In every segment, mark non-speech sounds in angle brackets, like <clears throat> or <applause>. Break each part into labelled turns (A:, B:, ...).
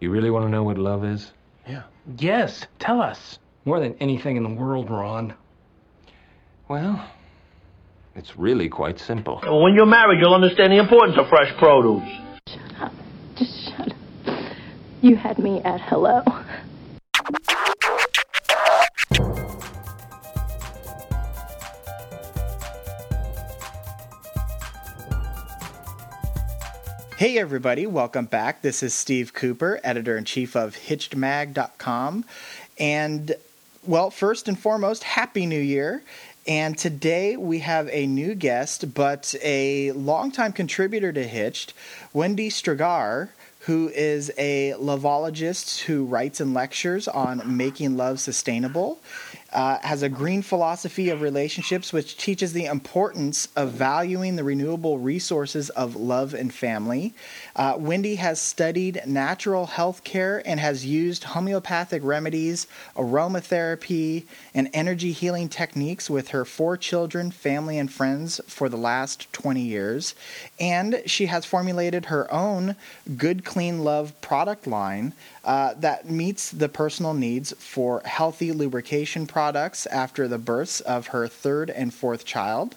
A: You really want to know what love is?
B: Yeah.
C: Yes, tell us. More than anything in the world, Ron.
A: Well, it's really quite simple.
B: When you're married, you'll understand the importance of fresh produce.
D: Shut up. Just shut up. You had me at hello.
E: Hey, everybody, welcome back. This is Steve Cooper, editor in chief of HitchedMag.com. And, well, first and foremost, Happy New Year. And today we have a new guest, but a longtime contributor to Hitched, Wendy Strgar, who is a lovologist who writes and lectures on making love sustainable uh, has a green philosophy of relationships, which teaches the importance of valuing the renewable resources of love and family. Uh, Wendy has studied natural health care and has used homeopathic remedies, aromatherapy, and energy healing techniques with her four children, family, and friends for the last 20 years. And she has formulated her own Good Clean Love product line uh, that meets the personal needs for healthy lubrication products after the births of her third and fourth child.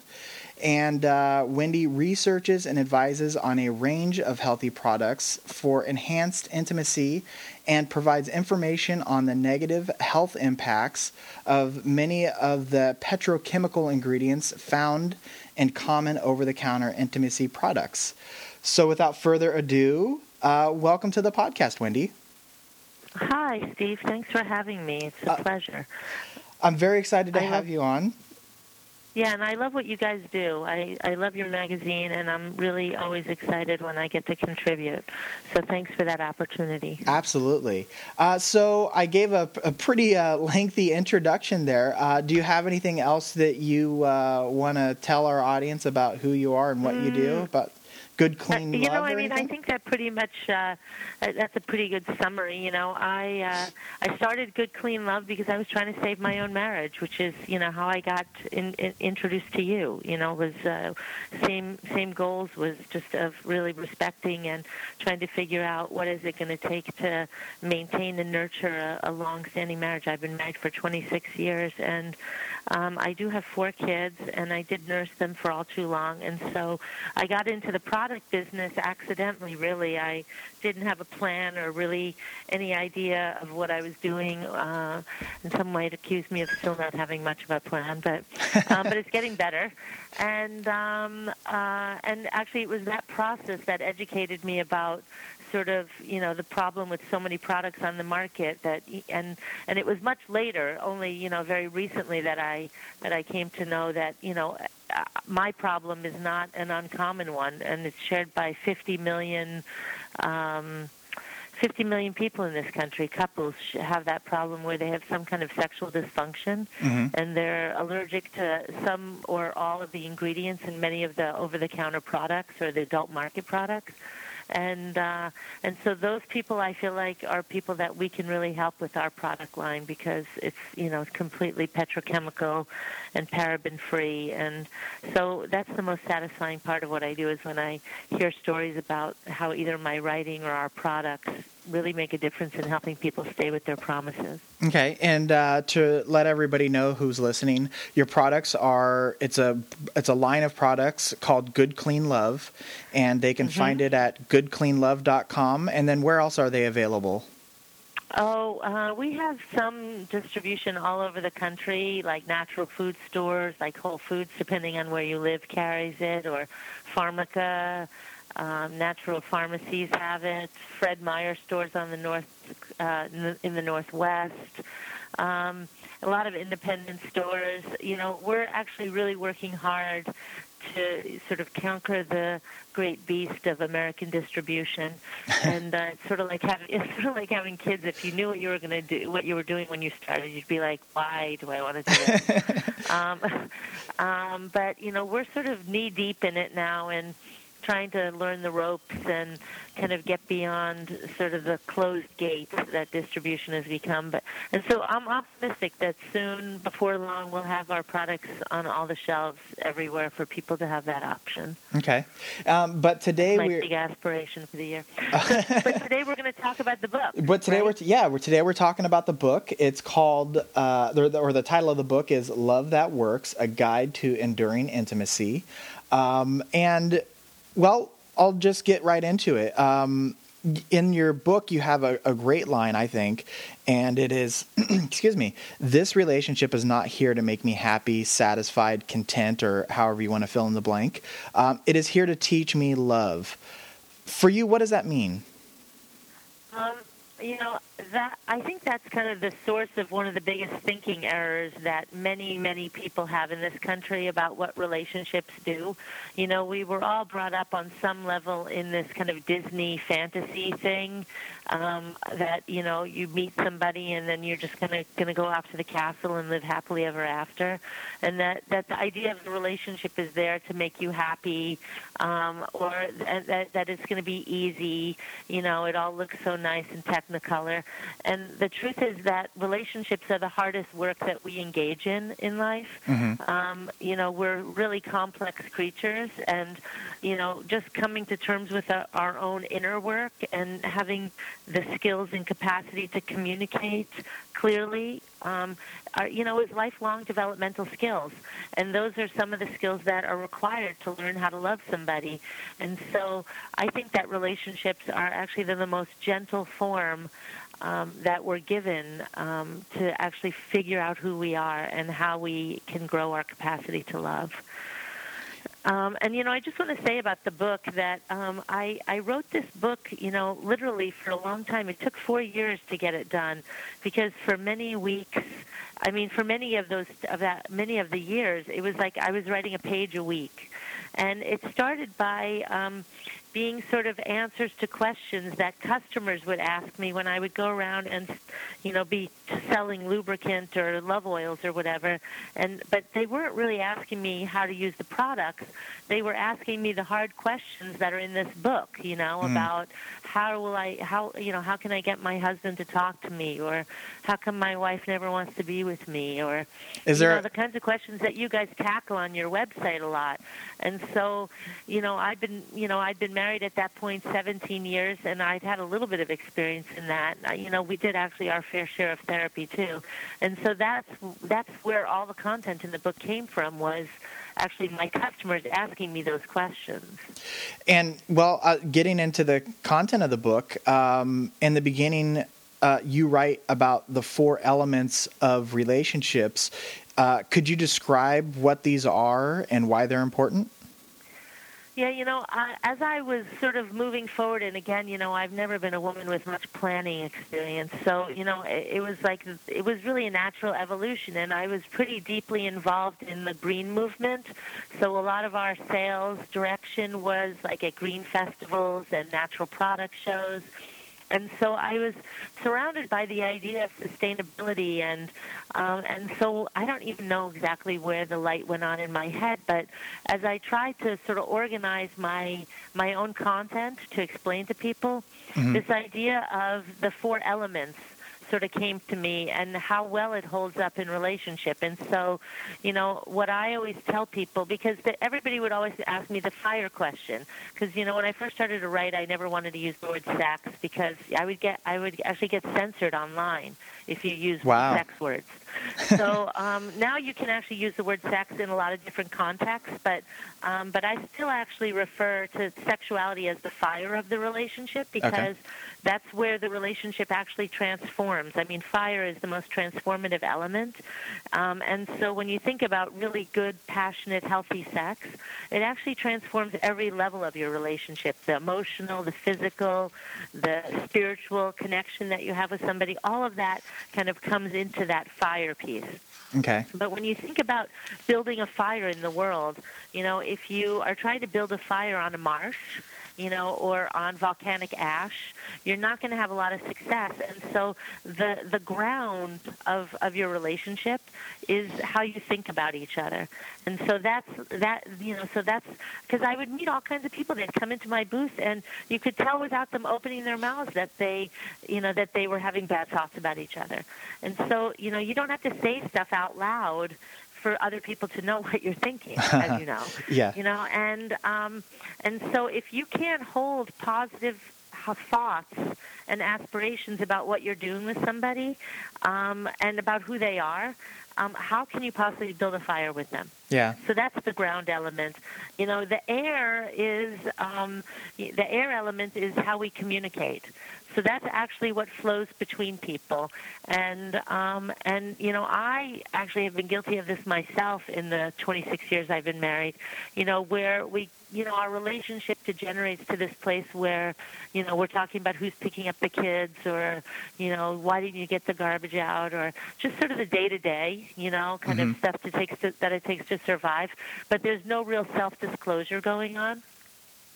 E: And uh, Wendy researches and advises on a range of healthy products for enhanced intimacy and provides information on the negative health impacts of many of the petrochemical ingredients found in common over the counter intimacy products. So, without further ado, uh, welcome to the podcast, Wendy.
F: Hi, Steve. Thanks for having me. It's a
E: Uh,
F: pleasure.
E: I'm very excited to
F: I
E: have
F: love-
E: you on.
F: Yeah, and I love what you guys do. I, I love your magazine, and I'm really always excited when I get to contribute. So thanks for that opportunity.
E: Absolutely. Uh, so I gave a, a pretty uh, lengthy introduction there. Uh, do you have anything else that you uh, want to tell our audience about who you are and what you do? About good, clean
F: Uh, you know, I mean, I think that pretty much uh, uh, that's a pretty good summary. You know, I uh, I started Good Clean Love because I was trying to save my own marriage, which is you know how I got in, in, introduced to you. You know, was uh, same same goals was just of really respecting and trying to figure out what is it going to take to maintain and nurture a, a long-standing marriage. I've been married for 26 years, and um, I do have four kids, and I did nurse them for all too long, and so I got into the product business accidentally. Really, I didn't have a plan or really any idea of what I was doing. Uh, and some might accuse me of still not having much of a plan, but um, but it's getting better. And um, uh, and actually, it was that process that educated me about sort of you know the problem with so many products on the market that and and it was much later only you know very recently that i that i came to know that you know uh, my problem is not an uncommon one and it's shared by 50 million um 50 million people in this country, couples, have that problem where they have some kind of sexual dysfunction
E: Mhm.
F: and they're allergic to some or all of the ingredients in many of the over the counter products or the adult market products and uh, and so those people I feel like are people that we can really help with our product line because it's you know completely petrochemical and paraben free and so that's the most satisfying part of what I do is when I hear stories about how either my writing or our products really make a difference in helping people stay with their promises.
E: Okay, and uh, to let everybody know who's listening, your products are it's a it's a line of products called Good Clean Love, and they can
F: Mm-hmm.
E: find it at goodcleanlove.com. And then where else are they available?
F: Oh, uh, we have some distribution all over the country, like natural food stores, like Whole Foods, depending on where you live, carries it, or Pharmaca. Um, natural pharmacies have it. Fred Meyer stores on the north, uh, in the- in the northwest. Um, a lot of independent stores. You know, we're actually really working hard to sort of conquer the great beast of American distribution, <laughs> and uh, it's sort of like having it's sort of like having kids. If you knew what you were going to do, what you were doing when you started, you'd be like, "Why do I want to do this?" <laughs> um, <laughs> um, but you know, we're sort of knee deep in it now, and trying to learn the ropes and kind of get beyond sort of the closed gates that distribution has become. But and so I'm optimistic that soon, before long, we'll have our products on all the shelves everywhere for people to have that option.
E: Okay, um, but today
F: My
E: we're
F: big aspiration for the year. <laughs> but today we're going to talk about the book.
E: But today
F: right?
E: we're t- yeah, we're today we're talking about the book. It's called uh, the, or the title of the book is "Love That Works: A Guide to Enduring Intimacy," um, and well, I'll just get right into it. Um, in your book, you have a, a great line, I think, and it is, <clears throat> excuse me, this relationship is not here to make me happy, satisfied, content, or however you want to fill in the blank. Um, it is here to teach me love. For you, what does that mean?
F: Um, you know that I think that's kind of the source of one of the biggest thinking errors that many many people have in this country about what relationships do. You know, we were all brought up on some level in this kind of Disney fantasy thing um, that you know you meet somebody and then you're just gonna gonna go off to the castle and live happily ever after, and that that the idea of the relationship is there to make you happy, um, or that that it's going to be easy. You know, it all looks so nice and technicolor, and the truth is that relationships are the hardest work that we engage in in life. Um, you know, we're really complex creatures, and you know, just coming to terms with our, our own inner work and having the skills and capacity to communicate clearly um, are, you know, is lifelong developmental skills. And those are some of the skills that are required to learn how to love somebody. And so I think that relationships are actually the, the most gentle form um, that we're given um, to actually figure out who we are and how we can grow our capacity to love. Um, and you know, I just want to say about the book that um, I I wrote this book, you know, literally for a long time. It took four years to get it done, because for many weeks, I mean, for many of those of that many of the years, it was like I was writing a page a week, and it started by um, being sort of answers to questions that customers would ask me when I would go around and, you know, be selling lubricant or love oils or whatever. And but they weren't really asking me how to use the products. They were asking me the hard questions that are in this book. You know,
E: Mm.
F: about how will I, how you know, how can I get my husband to talk to me, or how come my wife never wants to be with me, or
E: Is
F: you
E: there-
F: know, the kinds of questions that you guys tackle on your website a lot. And so, you know, I've been, you know, I'd been married at that point 17 years, and I'd had a little bit of experience in that. You know, we did actually our fair share of therapy too, and so that's that's where all the content in the book came from was actually my customers asking me those questions.
E: And well, uh, getting into the content of the book, um, in the beginning, uh, you write about the four elements of relationships. Uh, could you describe what these are and why they're important?
F: Yeah, you know, I, as I was sort of moving forward, and again, you know, I've never been a woman with much planning experience, so you know, it, it was like it was really a natural evolution, and I was pretty deeply involved in the green movement. So a lot of our sales direction was like at green festivals and natural product shows. And so I was surrounded by the idea of sustainability, and um, and so I don't even know exactly where the light went on in my head. But as I tried to sort of organize my my own content to explain to people, this idea of the four elements sort of came to me and how well it holds up in relationship. And so, you know, what I always tell people, because the, everybody would always ask me the fire question, because you know, when I first started to write, I never wanted to use the word sex because I would get, I would actually get censored online if you use
E: Wow.
F: sex words. so <laughs> um, now you can actually use the word sex in a lot of different contexts, but um, but I still actually refer to sexuality as the fire of the relationship because that's where the relationship actually transforms. I mean, fire is the most transformative element, um, and so when you think about really good, passionate, healthy sex, it actually transforms every level of your relationship: the emotional, the physical, the spiritual connection that you have with somebody. All of that kind of comes into that fire piece.
E: Okay.
F: But when you think about building a fire in the world, you know, if you are trying to build a fire on a marsh, you know, or on volcanic ash, you're not going to have a lot of success. And so the the ground of of your relationship is how you think about each other. And so that's that you know, so that's because I would meet all kinds of people that come into my booth and you could tell without them opening their mouths that they, you know, that they were having bad thoughts about each other. And so, you know, you don't have to say stuff out loud for other people to know <laughs> what you're thinking, as you know. <laughs>
E: Yeah.
F: You know, and um, and so if you can't hold positive thoughts and aspirations about what you're doing with somebody, um, and about who they are, um, how can you possibly build a fire with them?
E: Yeah.
F: So that's the ground element. You know, the air is um, the air element is how we communicate. So that's actually what flows between people, and um, and you know I actually have been guilty of this myself in the 26 years I've been married. You know where we you know our relationship degenerates to this place where you know we're talking about who's picking up the kids or you know why didn't you get the garbage out or just sort of the day to day you know kind
E: Mhm.
F: of stuff that takes to, that it takes to survive. But there's no real self disclosure going on.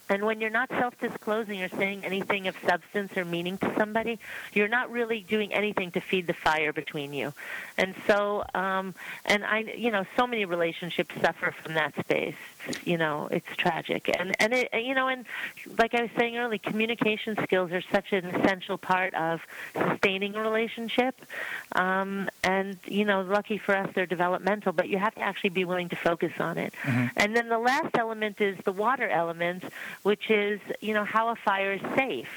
F: And when you're not self-disclosing or saying anything of substance or meaning to somebody, you're not really doing anything to feed the fire between you. And so, um, and I, you know, so many relationships suffer from that space. You know, it's tragic. And and it, you know, and like I was saying earlier, communication skills are such an essential part of sustaining a relationship. Um, and you know, lucky for us, they're developmental, but you have to actually be willing to focus on it. And then the last element is the water element, which is, you know, how a fire is safe.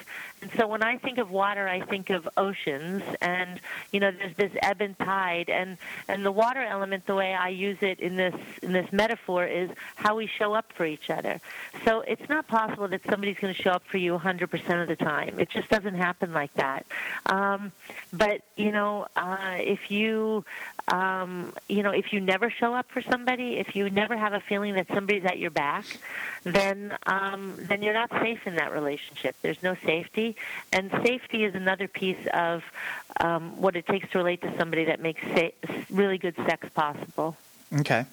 F: And so when I think of water, I think of oceans, and you know, there's this ebb and tide, and and the water element, the way I use it in this in this metaphor, is how we show up for each other. So it's not possible that somebody's going to show up for you 100% of the time. It just doesn't happen like that. Um, but you know, uh, if you um, you know, if you never show up for somebody, if you never have a feeling that somebody's at your back, then um, then you're not safe in that relationship. There's no safety, and safety is another piece of um, what it takes to relate to somebody that makes sa- really good sex possible.
E: Okay.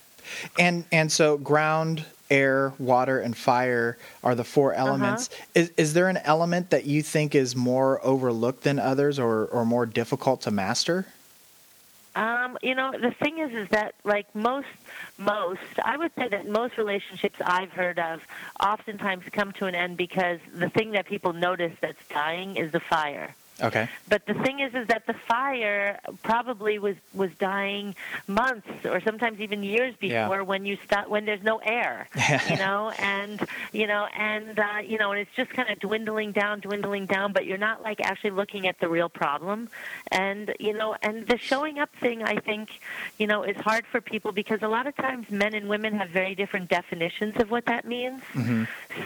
E: And and so ground, air, water, and fire are the four elements. Is is there an element that you think is more overlooked than others or, or more difficult to master?
F: Um, you know, the thing is, is that like most, most, I would say that most relationships I've heard of oftentimes come to an end because the thing that people notice that's dying is the fire.
E: Okay.
F: But the thing is, is that the fire probably was was dying months or sometimes even years
E: Yeah.
F: before when you start when there's no air, you <laughs> know, and you know, and uh, you know, and it's just kind of dwindling down, dwindling down. But you're not like actually looking at the real problem, and you know, and the showing up thing, I think, you know, is hard for people because a lot of times men and women have very different definitions of what that means.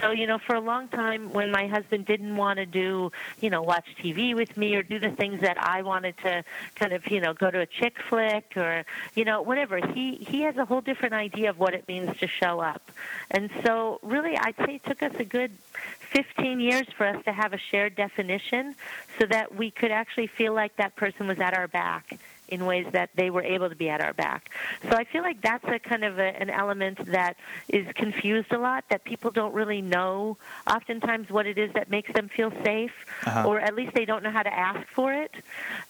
F: So, you know, for a long time when my husband didn't want to do, you know, watch TV with me or do the things that I wanted to kind of, you know, go to a chick flick or, you know, whatever, he he has a whole different idea of what it means to show up. And so, really, I'd say it took us a good 15 years for us to have a shared definition so that we could actually feel like that person was at our back in ways that they were able to be at our back. So I feel like that's a kind of a, an element that is confused a lot, that people don't really know oftentimes what it is that makes them feel safe,
E: Uh-huh.
F: or at least they don't know how to ask for it.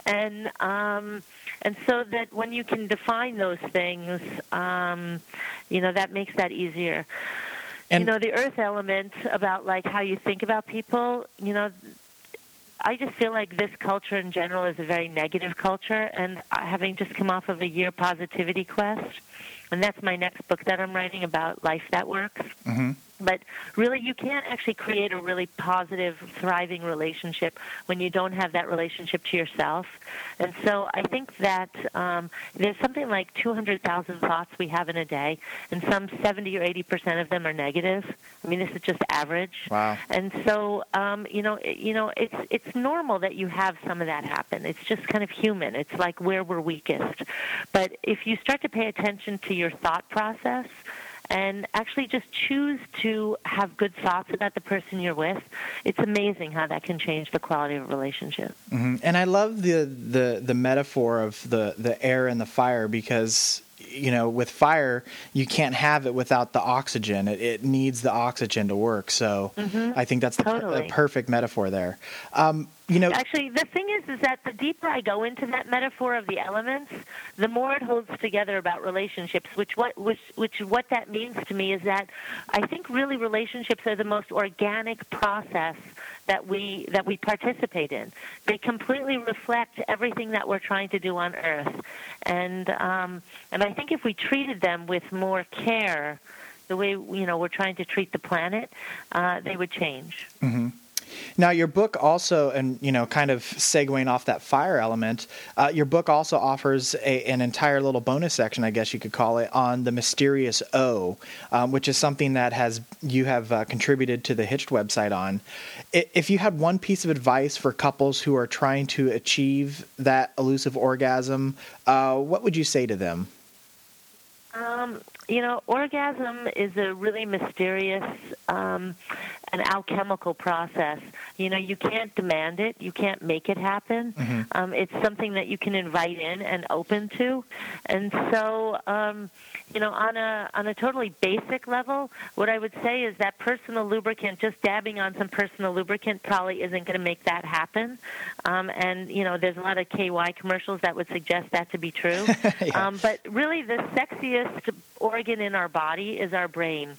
F: And um, and so that when you can define those things, um, you know, that makes that easier.
E: And-
F: you know, the earth element about like how you think about people, you know, I just feel like this culture in general is a very negative culture, and having just come off of a year positivity quest, and that's my next book that I'm writing about life that works.
E: hmm
F: But really, you can't actually create a really positive, thriving relationship when you don't have that relationship to yourself. And so I think that um, there's something like 200,000 thoughts we have in a day, and some 70 or 80 percent of them are negative. I mean, this is just average.
E: Wow.
F: And so, um, you know, it- you know, it's it's normal that you have some of that happen. It's just kind of human. It's like where we're weakest. But if you start to pay attention to your thought process and actually just choose to have good thoughts about the person you're with, it's amazing how that can change the quality of a relationship.
E: hmm And I love the, the the metaphor of the the air and the fire because you know, with fire, you can't have it without the oxygen. It, it needs the oxygen to work. So I think that's the per-
F: Totally.
E: a perfect metaphor there. Um, you know,
F: Actually, the thing is, is that the deeper I go into that metaphor of the elements, the more it holds together about relationships. Which what which which what that means to me is that I think really relationships are the most organic process that we that we participate in. They completely reflect everything that we're trying to do on Earth, and um, and I think if we treated them with more care, the way you know we're trying to treat the planet, uh, they would change.
E: Now, your book also, and you know, kind of segueing off that fire element, uh, your book also offers a, an entire little bonus section, I guess you could call it, on the mysterious O, um, which is something that has you have uh, contributed to the Hitched website on. If you had one piece of advice for couples who are trying to achieve that elusive orgasm, uh, what would you say to them?
F: Um, you know, orgasm is a really mysterious um, and alchemical process. You know, you can't demand it, you can't make it happen. Um, it's something that you can invite in and open to. And so, um, you know, on a on a totally basic level, what I would say is that personal lubricant, just dabbing on some personal lubricant, probably isn't going to make that happen. Um, and you know, there's a lot of KY commercials that would suggest that to be true. <laughs>
E: Yeah.
F: um, but really, the sexiest organ in our body is our brain.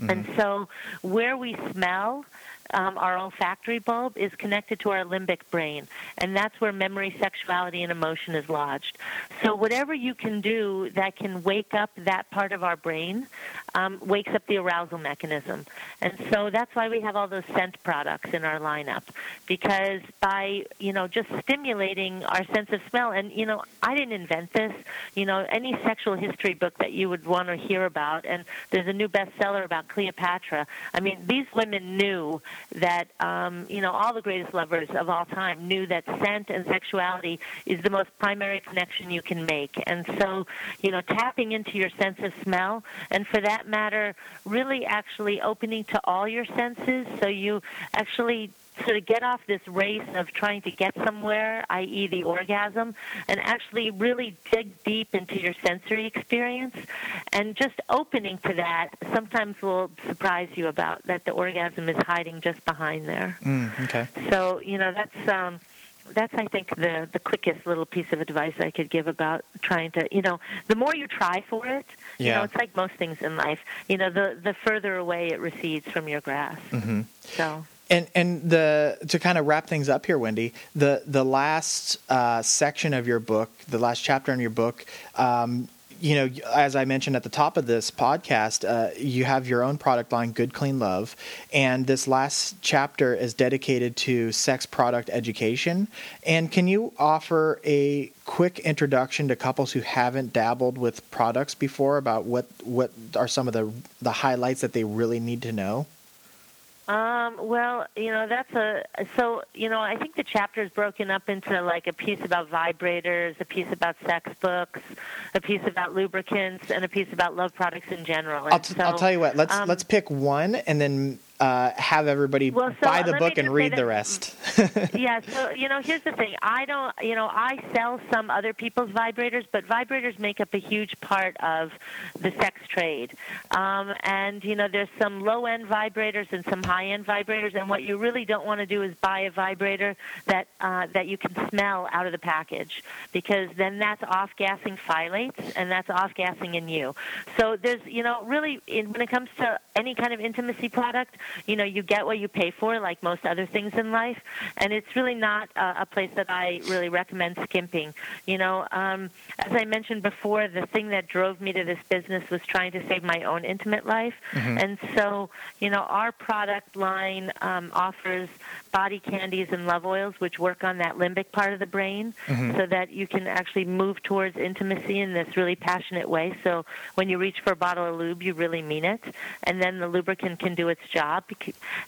F: And mm-hmm. so, where we smell, um, our olfactory bulb is connected to our limbic brain, and that's where memory, sexuality, and emotion is lodged. So, whatever you can do that can wake up that part of our brain um, wakes up the arousal mechanism. And so, that's why we have all those scent products in our lineup, because by you know just stimulating our sense of smell, and you know I didn't invent this. You know, any sexual history book that you would want to hear about, and there's a new bestseller about Cleopatra. I mean, these women knew that um, you know all the greatest lovers of all time knew that scent and sexuality is the most primary connection you can make, and so you know tapping into your sense of smell, and for that matter, really actually opening to all your senses, so you actually sort of get off this race of trying to get somewhere, i.e., the orgasm, and actually really dig deep into your sensory experience. And just opening to that sometimes will surprise you about that the orgasm is hiding just behind there.
E: Mm, okay.
F: So, you know, that's. Um, that's I think the the quickest little piece of advice I could give about trying to you know the more you try for it
E: yeah.
F: you know it's like most things in life you know the the further away it recedes from your grasp
E: Mm-hmm.
F: so
E: And and the to kind of wrap things up here, Wendy, the the last uh, section of your book, the last chapter in your book, um, you know, as I mentioned at the top of this podcast, uh, you have your own product line, Good Clean Love, and this last chapter is dedicated to sex product education. And can you offer a quick introduction to couples who haven't dabbled with products before about what what are some of the the highlights that they really need to know?
F: Um, well, you know, that's a so you know, I think the chapter is broken up into like a piece about vibrators, a piece about sex books, a piece about lubricants, and a piece about love products in general.
E: I'll, t-
F: so,
E: I'll tell you what. Let's
F: um,
E: let's pick one and then uh, have everybody
F: Well, so
E: buy the book and read the rest. <laughs>
F: yeah, so you know, here's the thing. I don't, you know, I sell some other people's vibrators, but vibrators make up a huge part of the sex trade. Um, and you know, there's some low-end vibrators and some high-end vibrators, and what you really don't want to do is buy a vibrator that uh, that you can smell out of the package, because then that's off-gassing phthalates, and that's off-gassing in you. So there's, you know, really, in, when it comes to any kind of intimacy product, you know, you get what you pay for, like most other things in life, and it's really not uh, a place that I really recommend skimping. You know, um, as I mentioned before, the thing that drove me to this business was trying to save my own intimate life, and so, you know, our product line um, offers body candies and love oils, which work on that limbic part of the brain, so that you can actually move towards intimacy in this really passionate way. So when you reach for a bottle of lube, you really mean it, and then the lubricant can do its job.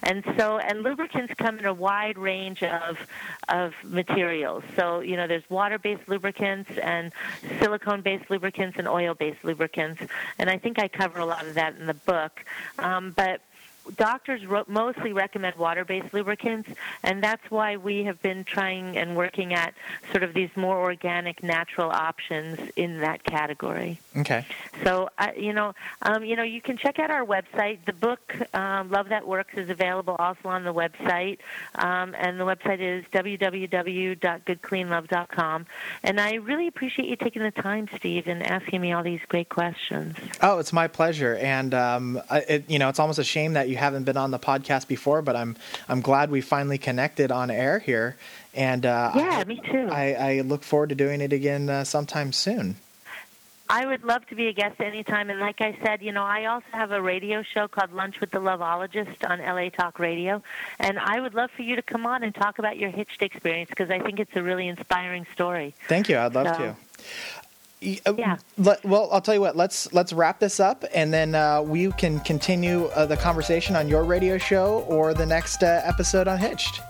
F: And so, and lubricants come in a wide range of of materials. So you know, there's water-based lubricants and silicone-based lubricants and oil-based lubricants, and I think I cover a lot of that in the book. Um, but doctors mostly recommend water-based lubricants, and that's why we have been trying and working at sort of these more organic, natural options in that category.
E: Okay.
F: So, uh, you know, um, you know, you can check out our website. The book um, "Love That Works" is available also on the website, um, and the website is www.goodcleanlove.com. And I really appreciate you taking the time, Steve, and asking me all these great questions.
E: Oh, it's my pleasure, and um, it, you know, it's almost a shame that you haven't been on the podcast before, but I'm I'm glad we finally connected on air here, and uh,
F: Yeah,
E: I,
F: me too.
E: I, I look forward to doing it again uh, sometime soon.
F: I would love to be a guest anytime. And like I said, you know, I also have a radio show called Lunch with the Loveologist on LA Talk Radio. And I would love for you to come on and talk about your hitched experience because I think it's a really inspiring story.
E: Thank you. I'd love
F: So-
E: to. Uh,
F: Yeah.
E: Let, well, I'll tell you what. Let's let's wrap this up, and then uh, we can continue uh, the conversation on your radio show or the next uh, episode on Hitched.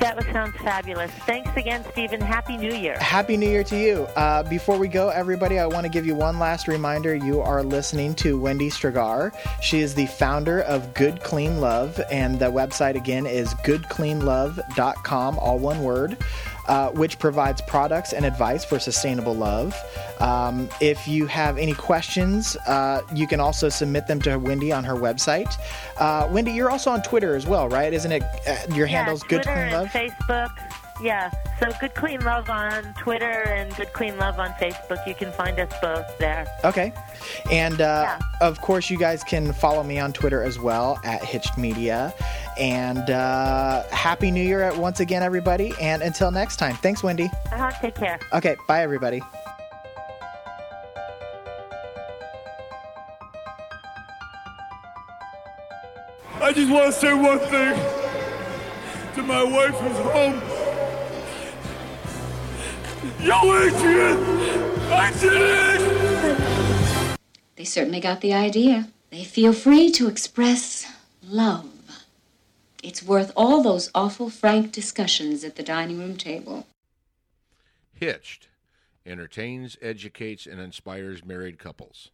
F: That would sound fabulous. Thanks again, Stephen. Happy New Year.
E: Happy New Year to you. Uh, before we go, everybody, I want to give you one last reminder. You are listening to Wendy Strgar. She is the founder of Good Clean Love, and the website again is goodcleanlove.com, all one word. Uh, which provides products and advice for sustainable love. Um, if you have any questions, uh, you can also submit them to Wendy on her website. Uh, Wendy, you're also on Twitter as well, right? Isn't it? Uh, your handle's
F: yeah,
E: Good
F: Twitter
E: Clean
F: and
E: Love.
F: Facebook. Yeah, so Good Clean Love on Twitter and Good Clean Love on Facebook. You can find us both there.
E: Okay. And uh,
F: Yeah.
E: of course, you guys can follow me on Twitter as well at Hitched Media. And uh, Happy New Year once again, everybody. And until next time, thanks, Wendy.
F: Uh-huh, take care.
E: Okay, bye, everybody.
G: I just want to say one thing to my wife who's home. Yo, Adrian! I did it!
H: They certainly got the idea. They feel free to express love. It's worth all those awful frank discussions at the dining room table.
I: Hitched entertains, educates, and inspires married couples.